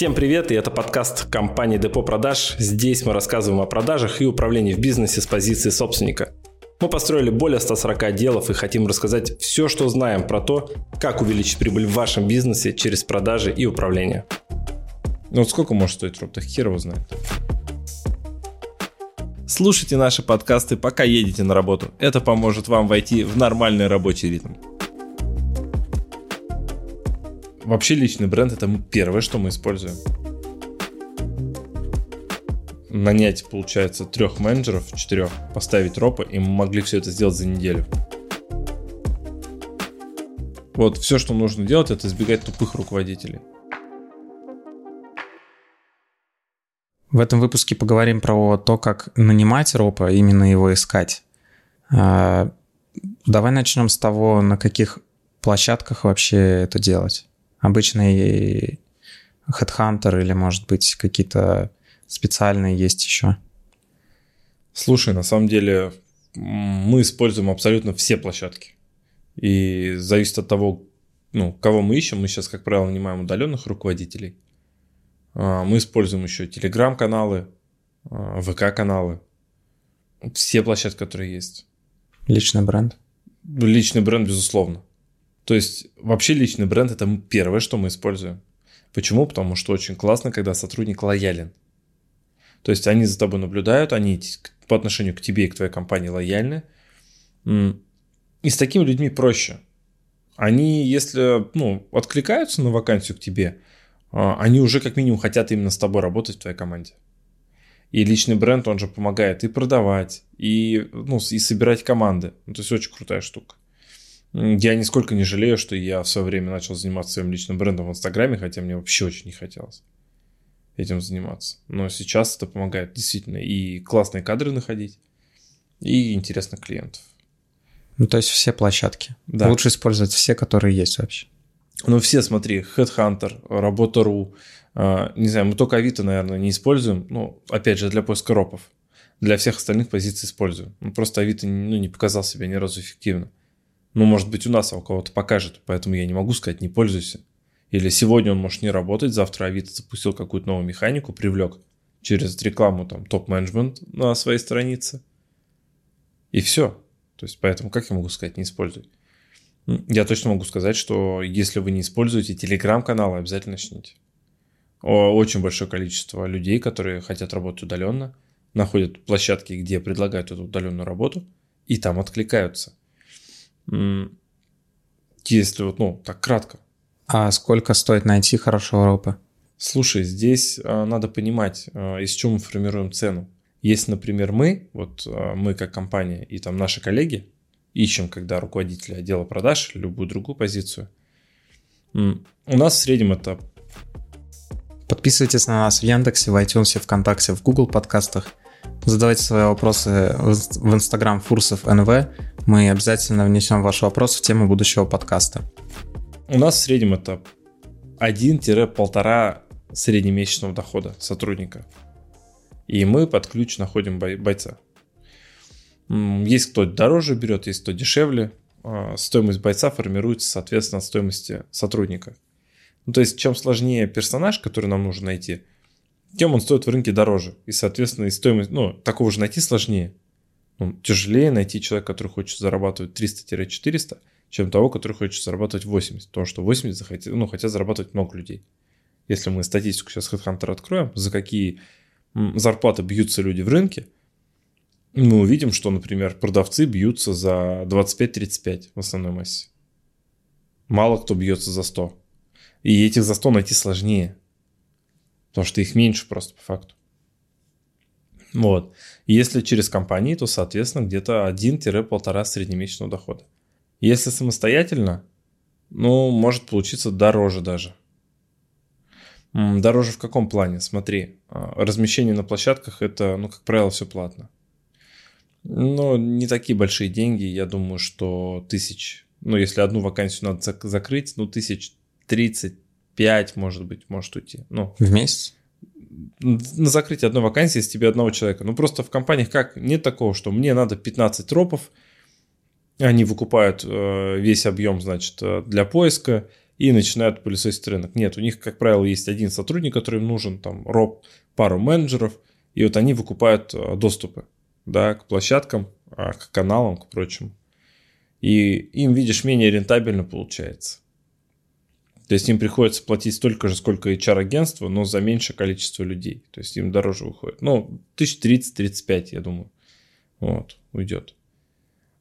Всем привет, и это подкаст компании Депо Продаж. Здесь мы рассказываем о продажах и управлении в бизнесе с позиции собственника. Мы построили более 140 отделов и хотим рассказать все, что знаем про то, как увеличить прибыль в вашем бизнесе через продажи и управление. Ну вот сколько может стоить робот? Хер его знает. Слушайте наши подкасты, пока едете на работу. Это поможет вам войти в нормальный рабочий ритм. Вообще личный бренд это первое, что мы используем. Нанять, получается, трех менеджеров, четырех, поставить ропа, и мы могли все это сделать за неделю. Вот все, что нужно делать, это избегать тупых руководителей. В этом выпуске поговорим про то, как нанимать ропа, именно его искать. А, давай начнем с того, на каких площадках вообще это делать обычный Headhunter или, может быть, какие-то специальные есть еще? Слушай, на самом деле мы используем абсолютно все площадки. И зависит от того, ну, кого мы ищем. Мы сейчас, как правило, нанимаем удаленных руководителей. А, мы используем еще телеграм-каналы, а, ВК-каналы. Все площадки, которые есть. Личный бренд? Личный бренд, безусловно. То есть вообще личный бренд это первое, что мы используем. Почему? Потому что очень классно, когда сотрудник лоялен. То есть они за тобой наблюдают, они по отношению к тебе и к твоей компании лояльны. И с такими людьми проще. Они, если ну, откликаются на вакансию к тебе, а, они уже как минимум хотят именно с тобой работать в твоей команде. И личный бренд, он же помогает и продавать, и, ну, и собирать команды. Ну, то есть очень крутая штука. Я нисколько не жалею, что я в свое время начал заниматься своим личным брендом в Инстаграме, хотя мне вообще очень не хотелось этим заниматься. Но сейчас это помогает действительно и классные кадры находить, и интересных клиентов. Ну, то есть все площадки. Да. Лучше использовать все, которые есть вообще. Ну, все, смотри, Headhunter, Работа.ру, э, не знаю, мы только Авито, наверное, не используем, ну, опять же, для поиска ропов. Для всех остальных позиций используем. Ну, просто Авито ну, не показал себя ни разу эффективно. Ну, может быть, у нас, а кого-то покажет, поэтому я не могу сказать, не пользуйся. Или сегодня он может не работать, завтра Авито запустил какую-то новую механику, привлек через рекламу там топ-менеджмент на своей странице. И все. То есть, поэтому как я могу сказать, не используй? Я точно могу сказать, что если вы не используете телеграм-каналы, обязательно начните. Очень большое количество людей, которые хотят работать удаленно, находят площадки, где предлагают эту удаленную работу, и там откликаются. Если вот, ну, так кратко. А сколько стоит найти хорошего ропа? Слушай, здесь а, надо понимать, а, из чего мы формируем цену. Если, например, мы, вот а, мы как компания и там наши коллеги ищем, когда руководителя отдела продаж, любую другую позицию, у нас в среднем это... Подписывайтесь на нас в Яндексе, в iTunes, ВКонтакте, в Google подкастах. Задавайте свои вопросы в Instagram Фурсов НВ. Мы обязательно внесем ваш вопрос в тему будущего подкаста. У нас в среднем это 1-1,5 среднемесячного дохода сотрудника. И мы под ключ находим бойца. Есть кто дороже берет, есть кто дешевле. А, стоимость бойца формируется, соответственно, от стоимости сотрудника. Ну, то есть, чем сложнее персонаж, который нам нужно найти, тем он стоит в рынке дороже. И, соответственно, и стоимость, ну, такого же найти сложнее. Ну, тяжелее найти человека, который хочет зарабатывать 300-400, чем того, который хочет зарабатывать 80. Потому что 80 захотят, ну, хотят зарабатывать много людей. Если мы статистику сейчас HeadHunter откроем, за какие зарплаты бьются люди в рынке, мы увидим, что, например, продавцы бьются за 25-35 в основной массе. Мало кто бьется за 100. И этих за 100 найти сложнее. Потому что их меньше просто по факту. Вот. Если через компании, то, соответственно, где-то 1-1,5 среднемесячного дохода. Если самостоятельно, ну, может получиться дороже даже. Дороже в каком плане? Смотри, а, размещение на площадках это, ну, как правило, все платно. Но не такие большие деньги, я думаю, что тысяч, ну, если одну вакансию надо закрыть, ну, тысяч тридцать 5, может быть, может уйти. Ну, в месяц? На закрытие одной вакансии с тебе одного человека. Ну, просто в компаниях как? Нет такого, что мне надо 15 тропов, они выкупают э, весь объем, значит, э, для поиска, и начинают пылесосить рынок. Нет, у них, как правило, есть один сотрудник, который им нужен, там, роб, пару менеджеров, и вот они выкупают э, доступы, да, к площадкам, а, к каналам, к прочему. И им, видишь, менее рентабельно получается. То есть им приходится платить столько же, сколько HR-агентство, но за меньшее количество людей. То есть им дороже выходит. Ну, 1030-35, я думаю. Вот, уйдет.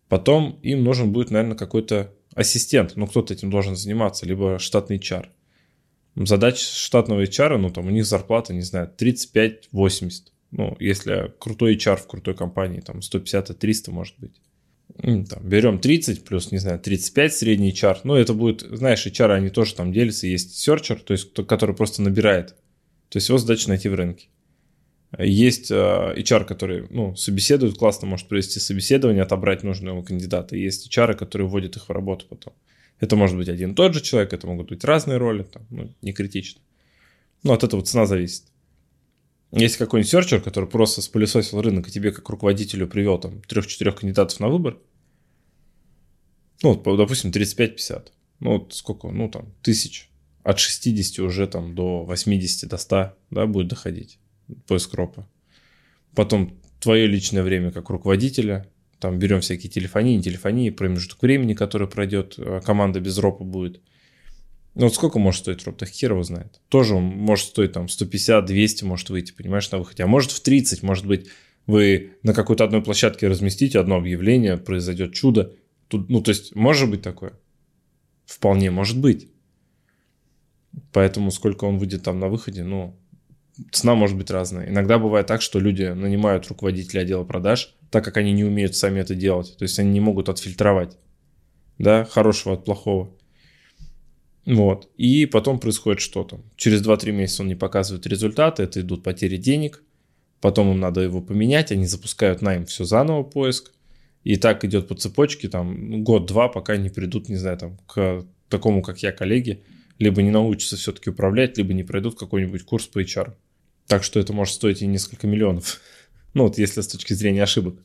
Потом им нужен будет, наверное, какой-то ассистент. Ну, кто-то этим должен заниматься, либо штатный HR. Задача штатного HR, ну, там, у них зарплата, не знаю, 35-80. Ну, если крутой HR в крутой компании, там, 150-300 может быть там, берем 30 плюс, не знаю, 35 средний HR. Ну, это будет, знаешь, HR, они тоже там делятся. Есть серчер, то есть, который просто набирает. То есть его задача найти в рынке. Есть HR, который, ну, собеседует, классно может провести собеседование, отобрать нужного кандидата. Есть HR, которые вводят их в работу потом. Это может быть один и тот же человек, это могут быть разные роли, там, ну, не критично. Ну, от этого цена зависит. Есть какой-нибудь серчер, который просто спылесосил рынок и тебе как руководителю привел там трех-четырех кандидатов на выбор, ну, вот, допустим, 35-50. Ну, вот сколько, ну, там, тысяч. От 60 уже там до 80, до 100, да, будет доходить поиск ропа. Потом твое личное время как руководителя, там берем всякие телефонии, не телефонии, промежуток времени, который пройдет, а команда без ропа будет. Ну вот сколько может стоить роп, так хер его знает. Тоже он может стоить там 150, 200 может выйти, понимаешь, на выходе. А может в 30, может быть, вы на какой-то одной площадке разместите одно объявление, произойдет чудо. Тут, ну, то есть, может быть такое? Вполне может быть. Поэтому сколько он выйдет там на выходе, ну, цена может быть разная. Иногда бывает так, что люди нанимают руководителя отдела продаж, так как они не умеют сами это делать. То есть они не могут отфильтровать, да, хорошего от плохого. Вот. И потом происходит что-то. Через 2-3 месяца он не показывает результаты, это идут потери денег. Потом им надо его поменять, они запускают найм все заново поиск. И так идет по цепочке там год-два, пока не придут, не знаю, там к такому, как я, коллеге, либо не научатся все-таки управлять, либо не пройдут какой-нибудь курс по HR. Так что это может стоить и несколько миллионов. Ну вот если с точки зрения ошибок.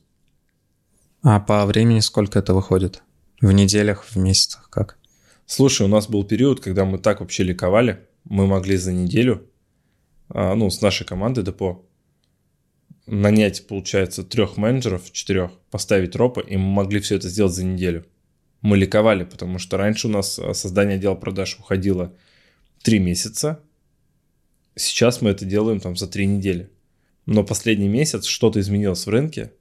А по времени сколько это выходит? В неделях, в месяцах, как? Слушай, у нас был период, когда мы так вообще ликовали. Мы могли за неделю, а, ну, с нашей командой депо, нанять, получается, трех менеджеров, четырех, поставить ропа, и мы могли все это сделать за неделю. Мы ликовали, потому что раньше у нас а, создание отдела продаж уходило три месяца. Сейчас мы это делаем там за три недели. Но последний месяц что-то изменилось в рынке.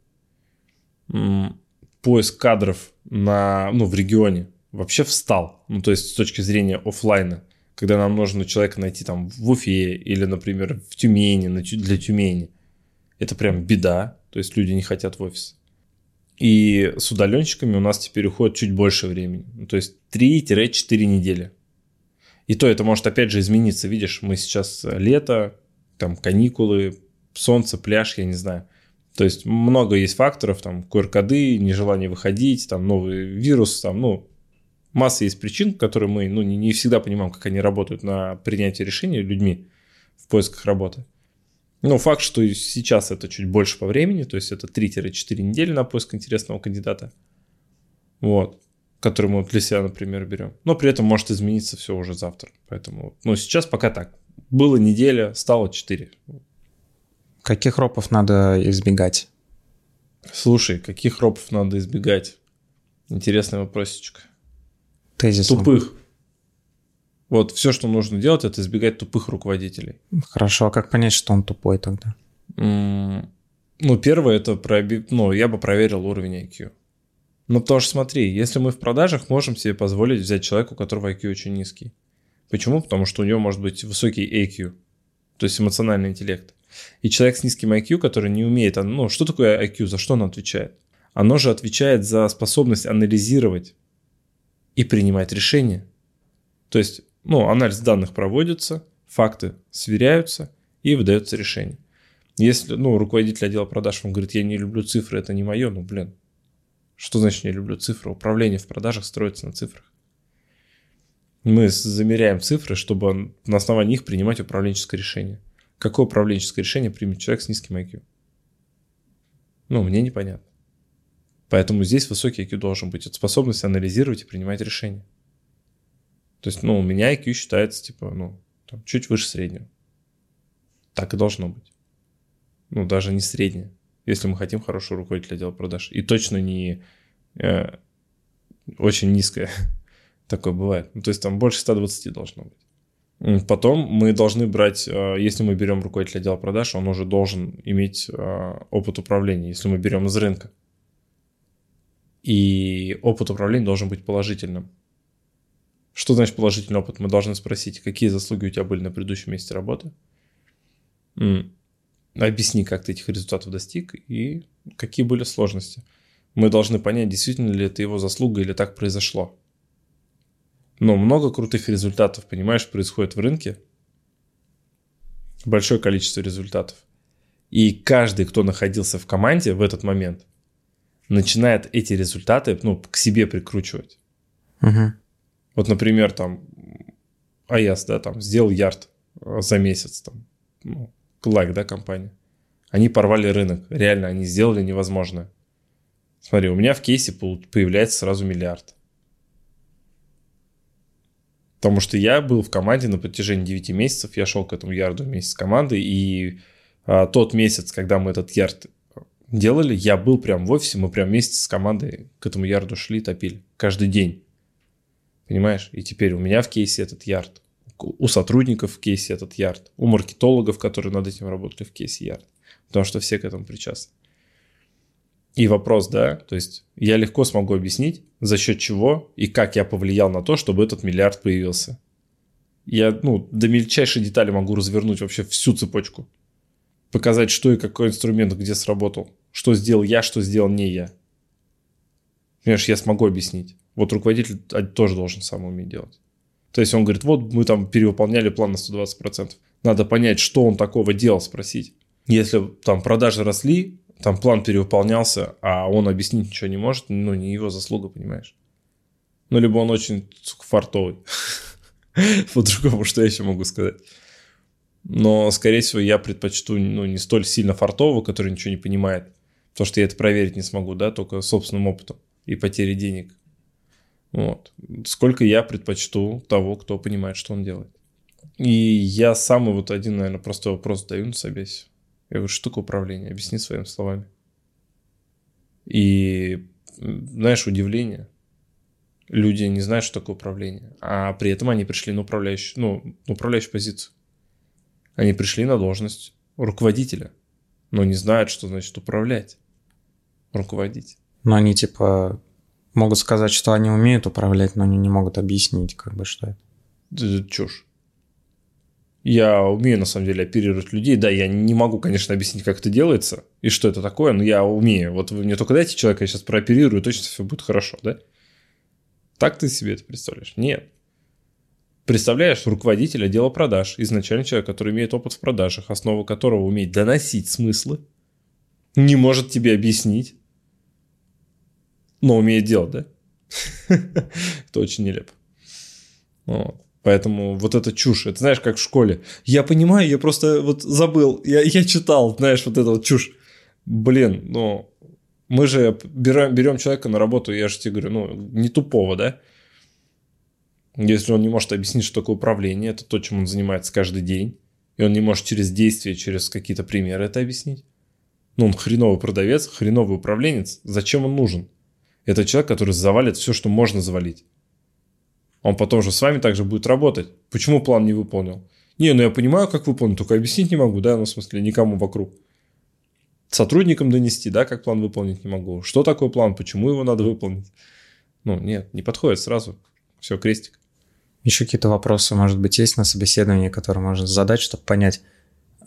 Поиск кадров на, ну, в регионе вообще встал. Ну, то есть с точки зрения офлайна, когда нам нужно человека найти там в Уфе или, например, в Тюмени, для Тюмени. Это прям беда, то есть люди не хотят в офис. И с удаленщиками у нас теперь уходит чуть больше времени, ну, то есть 3-4 недели. И то это может опять же измениться, видишь, мы сейчас лето, там каникулы, солнце, пляж, я не знаю. То есть много есть факторов, там QR-коды, нежелание выходить, там новый вирус, там, ну, масса есть причин, которые мы ну, не, не всегда понимаем, как они работают на принятие решений людьми в поисках работы. Но факт, что сейчас это чуть больше по времени, то есть это 3-4 недели на поиск интересного кандидата, вот, который мы для себя, например, берем. Но при этом может измениться все уже завтра. Поэтому, ну, сейчас пока так. Было неделя, стало 4. Каких ропов надо избегать? Слушай, каких ропов надо избегать? Интересный вопросичек тезисом. Тупых. Вот все, что нужно делать, это избегать тупых руководителей. Хорошо, а как понять, что он тупой тогда? ну, первое, это проби... ну, я бы проверил уровень IQ. Ну, потому что смотри, если мы в продажах можем себе позволить взять человека, у которого IQ очень низкий. Почему? Потому что у него может быть высокий AQ, то есть эмоциональный интеллект. И человек с низким IQ, который не умеет, ну, что такое IQ, за что оно отвечает? Оно же отвечает за способность анализировать и принимать решения. То есть, ну, анализ данных проводится, факты сверяются и выдается решение. Если, ну, руководитель отдела продаж, он говорит, я не люблю цифры, это не мое, ну, блин, что значит не люблю цифры? Управление в продажах строится на цифрах. Мы замеряем цифры, чтобы на основании них принимать управленческое решение. Какое управленческое решение примет человек с низким IQ? Ну, мне непонятно. Поэтому здесь высокий IQ должен быть. Это способность анализировать и принимать решения. То есть, ну, у меня IQ считается, типа, ну, там, чуть выше среднего. Так и должно быть. Ну, даже не среднее, если мы хотим хорошего руководителя отдела продаж. И точно не э, очень низкое. Такое бывает. Ну, то есть там больше 120 должно быть. Потом мы должны брать, э, если мы берем руководителя отдела продаж, он уже должен иметь э, опыт управления, если мы берем из рынка. И опыт управления должен быть положительным. Что значит положительный опыт? Мы должны спросить, какие заслуги у тебя были на предыдущем месте работы. Объясни, как ты этих результатов достиг и какие были сложности. Мы должны понять, действительно ли это его заслуга или так произошло. Но много крутых результатов, понимаешь, происходит в рынке. Большое количество результатов. И каждый, кто находился в команде в этот момент, начинает эти результаты ну, к себе прикручивать. Угу. Вот, например, там АЯС, да, там сделал ярд э, за месяц, там, ну, да, компания. Они порвали рынок, реально, они сделали невозможное. Смотри, у меня в кейсе появляется сразу миллиард. Потому что я был в команде на протяжении 9 месяцев, я шел к этому ярду вместе с командой, и а, тот месяц, когда мы этот ярд делали, я был прям в офисе, мы прям вместе с командой к этому ярду шли, топили. Каждый день. Понимаешь? И теперь у меня в кейсе этот ярд, у сотрудников в кейсе этот ярд, у маркетологов, которые над этим работали в кейсе ярд. Потому что все к этому причастны. И вопрос, да, то есть я легко смогу объяснить, за счет чего и как я повлиял на то, чтобы этот миллиард появился. Я, ну, до мельчайшей детали могу развернуть вообще всю цепочку. Показать, что и какой инструмент где сработал. Что сделал я, что сделал не я. Понимаешь, я смогу объяснить. Вот руководитель тоже должен сам уметь делать. То есть он говорит, вот мы там перевыполняли план на 120%. Надо понять, что он такого делал, спросить. Если там продажи росли, там план перевыполнялся, а он объяснить ничего не может, ну, не его заслуга, понимаешь? Ну, либо он очень сука, фартовый. По-другому, что я еще могу сказать? Но, скорее всего, я предпочту ну, не столь сильно фартового, который ничего не понимает. Потому что я это проверить не смогу, да, только собственным опытом и потерей денег. Вот. Сколько я предпочту того, кто понимает, что он делает. И я самый вот один, наверное, простой вопрос задаю на собесе. Я говорю, что такое управление? Объясни своими словами. И, знаешь, удивление. Люди не знают, что такое управление. А при этом они пришли на управляющую, ну, на управляющую позицию. Они пришли на должность руководителя, но не знают, что значит управлять, руководить. Но они типа могут сказать, что они умеют управлять, но они не могут объяснить, как бы, что это. Это чушь. Я умею, на самом деле, оперировать людей. Да, я не могу, конечно, объяснить, как это делается и что это такое, но я умею. Вот вы мне только дайте человека, я сейчас прооперирую, точно все будет хорошо, да? Так ты себе это представляешь? Нет. Представляешь руководителя отдела продаж, изначально человек, который имеет опыт в продажах, основу которого умеет доносить смыслы, не может тебе объяснить, но умеет делать, да? Это очень нелепо. Поэтому вот это чушь. Это знаешь, как в школе. Я понимаю, я просто вот забыл. Я, я читал, знаешь, вот это вот чушь. Блин, ну, мы же берем, берем человека на работу, я же тебе говорю, ну, не тупого, да? Если он не может объяснить, что такое управление, это то, чем он занимается каждый день, и он не может через действия, через какие-то примеры это объяснить, ну, он хреновый продавец, хреновый управленец, зачем он нужен? Это человек, который завалит все, что можно завалить. Он потом же с вами также будет работать. Почему план не выполнил? Не, ну я понимаю, как выполнить, только объяснить не могу, да, ну в смысле никому вокруг. Сотрудникам донести, да, как план выполнить не могу. Что такое план, почему его надо выполнить? Ну, нет, не подходит сразу. Все, крестик. Еще какие-то вопросы, может быть, есть на собеседовании, которые можно задать, чтобы понять,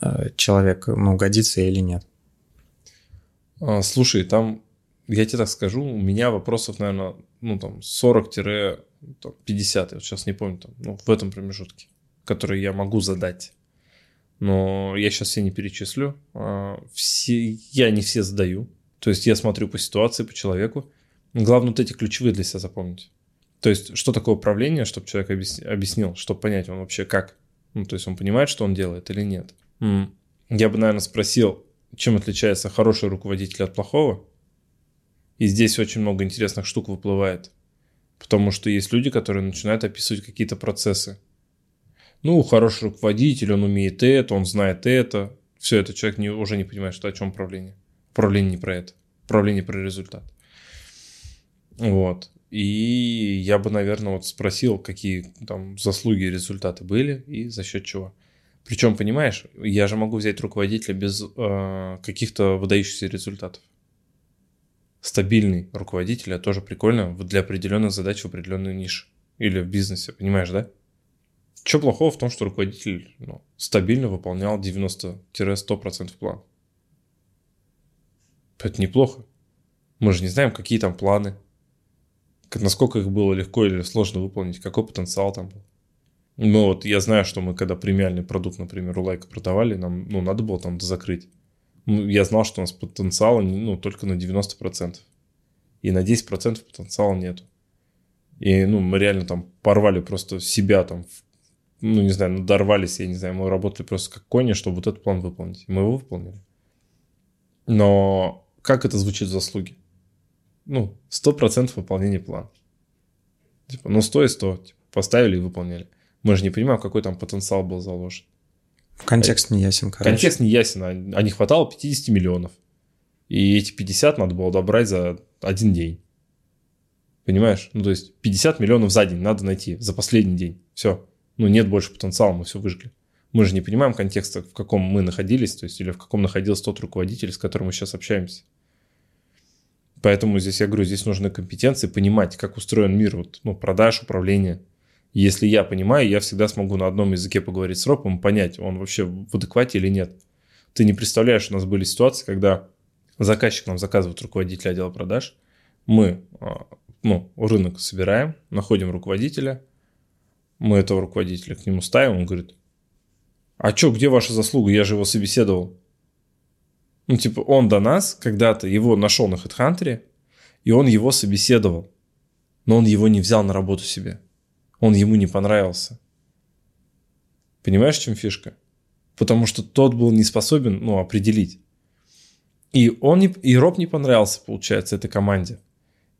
э, человек, ну, годится или нет? А, слушай, там я тебе так скажу, у меня вопросов, наверное, ну, там, 40-50, я вот сейчас не помню, там, ну, в этом промежутке, которые я могу задать. Но я сейчас все не перечислю. А, все, я не все задаю. То есть я смотрю по ситуации, по человеку. Главное вот эти ключевые для себя запомнить. То есть что такое управление, чтобы человек объяснил, чтобы понять, он вообще как. Ну, то есть он понимает, что он делает или нет. Я бы, наверное, спросил, чем отличается хороший руководитель от плохого. И здесь очень много интересных штук выплывает. Потому что есть люди, которые начинают описывать какие-то процессы. Ну, хороший руководитель, он умеет это, он знает это. Все, это человек не, уже не понимает, что о чем управление. Управление не про это. Управление про результат. Вот. И я бы, наверное, вот спросил, какие там заслуги и результаты были и за счет чего. Причем, понимаешь, я же могу взять руководителя без э, каких-то выдающихся результатов. Стабильный руководитель, это тоже прикольно для определенных задач в определенную нишу. Или в бизнесе, понимаешь, да? Что плохого в том, что руководитель ну, стабильно выполнял 90-100% план? Это неплохо. Мы же не знаем, какие там планы, насколько их было легко или сложно выполнить, какой потенциал там был. Ну вот я знаю, что мы когда премиальный продукт, например, у Лайка продавали, нам ну, надо было там закрыть. Ну, я знал, что у нас потенциала ну, только на 90%. И на 10% потенциала нету. И ну, мы реально там порвали просто себя там, ну не знаю, надорвались, я не знаю, мы работали просто как кони, чтобы вот этот план выполнить. Мы его выполнили. Но как это звучит в заслуге? Ну, 100% выполнения плана. Типа, ну 100 и 100. Типа, поставили и выполнили. Мы же не понимаем, какой там потенциал был заложен. Контекст не ясен, короче. Контекст не ясен, а, а не хватало 50 миллионов. И эти 50 надо было добрать за один день. Понимаешь? Ну, то есть 50 миллионов за день надо найти, за последний день. Все. Ну, нет больше потенциала, мы все выжгли. Мы же не понимаем контекста, в каком мы находились, то есть или в каком находился тот руководитель, с которым мы сейчас общаемся. Поэтому здесь я говорю, здесь нужны компетенции, понимать, как устроен мир, вот, ну, продаж, управление – если я понимаю, я всегда смогу на одном языке поговорить с ропом, понять, он вообще в адеквате или нет. Ты не представляешь, у нас были ситуации, когда заказчик нам заказывает руководителя отдела продаж, мы а, ну, рынок собираем, находим руководителя, мы этого руководителя к нему ставим, он говорит, а что, где ваша заслуга, я же его собеседовал. Ну, типа, он до нас когда-то его нашел на HeadHunter, и он его собеседовал, но он его не взял на работу себе он ему не понравился. Понимаешь, в чем фишка? Потому что тот был не способен, ну, определить. И он не, и Роб не понравился, получается, этой команде.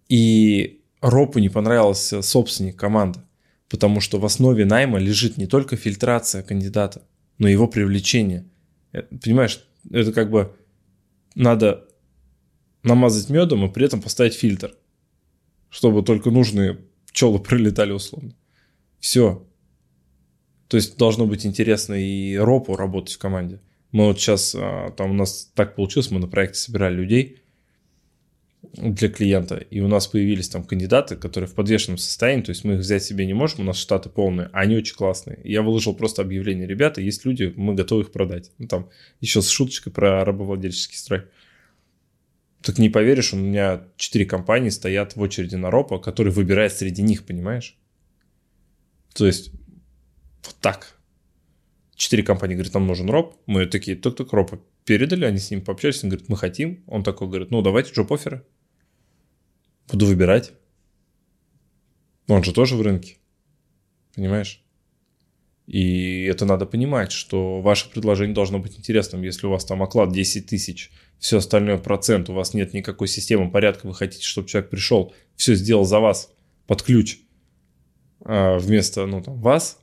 И Робу не понравился собственник команды. Потому что в основе найма лежит не только фильтрация кандидата, но и его привлечение. Э, понимаешь, это как бы надо намазать медом и при этом поставить фильтр, чтобы только нужные пчелы прилетали условно. Все. То есть должно быть интересно и ропу работать в команде. Мы вот сейчас, а, там у нас так получилось, мы на проекте собирали людей для клиента, и у нас появились там кандидаты, которые в подвешенном состоянии, то есть мы их взять себе не можем, у нас штаты полные, а они очень классные. Я выложил просто объявление, ребята, есть люди, мы готовы их продать. Ну, там еще с шуточкой про рабовладельческий строй. Так не поверишь, у меня четыре компании стоят в очереди на ропа, который выбирает среди них, понимаешь? То есть вот так. Четыре компании говорят, нам нужен роб. Мы такие, только ропа передали, они с ним пообщались, он говорит, мы хотим. Он такой говорит, ну давайте джоп-оферы. Буду выбирать. Он же тоже в рынке. Понимаешь? И это надо понимать, что ваше предложение должно быть интересным. Если у вас там оклад 10 тысяч, все остальное процент, у вас нет никакой системы порядка, вы хотите, чтобы человек пришел, все сделал за вас под ключ – вместо, ну, там, вас,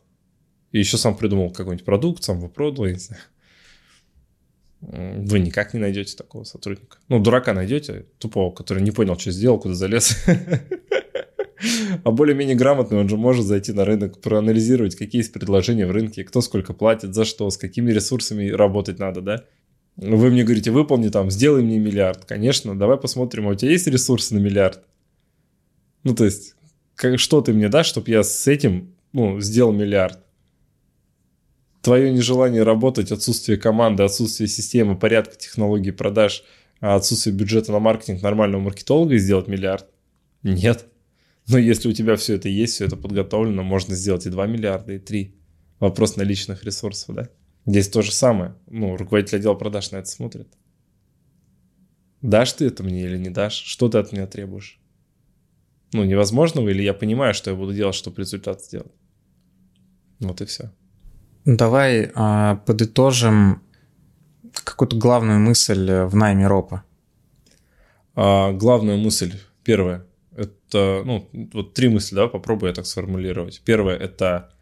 и еще сам придумал какой-нибудь продукт, сам его продал, я не знаю. Вы никак не найдете такого сотрудника. Ну, дурака найдете, тупого, который не понял, что сделал, куда залез. А более-менее грамотный он же может зайти на рынок, проанализировать, какие есть предложения в рынке, кто сколько платит, за что, с какими ресурсами работать надо, да? Вы мне говорите, выполни там, сделай мне миллиард. Конечно, давай посмотрим, а у тебя есть ресурсы на миллиард? Ну, то есть, как, что ты мне дашь, чтобы я с этим ну, сделал миллиард? Твое нежелание работать, отсутствие команды, отсутствие системы, порядка, технологий продаж, а отсутствие бюджета на маркетинг нормального маркетолога и сделать миллиард? Нет. Но если у тебя все это есть, все это подготовлено, можно сделать и 2 миллиарда, и 3. Вопрос наличных ресурсов, да? Здесь то же самое. Ну, руководитель отдела продаж на это смотрит. Дашь ты это мне или не дашь? Что ты от меня требуешь? Ну, невозможного, или я понимаю, что я буду делать, чтобы результат сделать. Вот и все. Давай а, подытожим какую-то главную мысль в найме ропа. А, главная мысль, первая, Это, ну, вот три мысли, да, попробую я так сформулировать. Первое – это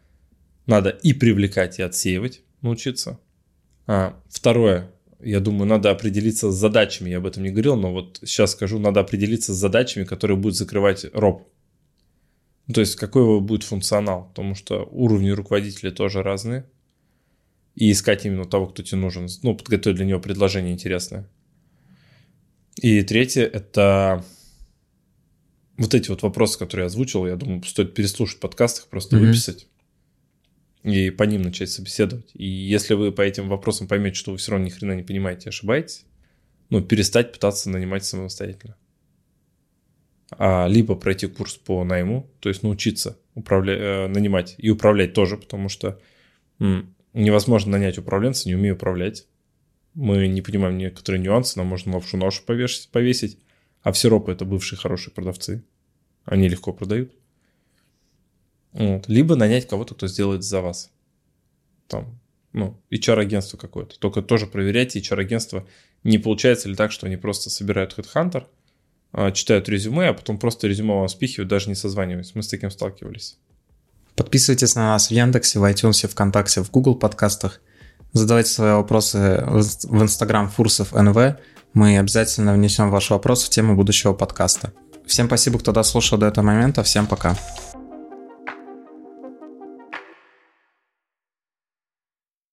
надо и привлекать, и отсеивать научиться. А, второе, я думаю, надо определиться с задачами. Я об этом не говорил, но вот сейчас скажу, надо определиться с задачами, которые будут закрывать роб. То есть какой его будет функционал, потому что уровни руководителей тоже разные. И искать именно того, кто тебе нужен. Ну, подготовить для него предложение интересное. И третье – это вот эти вот вопросы, которые я озвучил, я думаю, стоит переслушать в подкастах, просто mm-hmm. выписать и по ним начать собеседовать. И если вы по этим вопросам поймете, что вы все равно ни хрена не понимаете, ошибаетесь, ну, перестать пытаться нанимать самостоятельно. А либо пройти курс по найму, то есть научиться управлять, э, нанимать и управлять тоже, потому что м, невозможно нанять управленца, не умея управлять. Мы не понимаем некоторые нюансы, нам можно лапшу на уши повесить, повесить. А все ропы это бывшие хорошие продавцы. Они легко продают. Вот. Либо нанять кого-то, кто сделает за вас. Там, ну, HR-агентство какое-то. Только тоже проверяйте HR-агентство. Не получается ли так, что они просто собирают HeadHunter, а, читают резюме, а потом просто резюме вам спихивают, даже не созваниваясь. Мы с таким сталкивались. Подписывайтесь на нас в Яндексе, в iTunes, ВКонтакте, в Google подкастах. Задавайте свои вопросы в Instagram Фурсов НВ. Мы обязательно внесем ваш вопрос в тему будущего подкаста. Всем спасибо, кто дослушал до этого момента. Всем пока.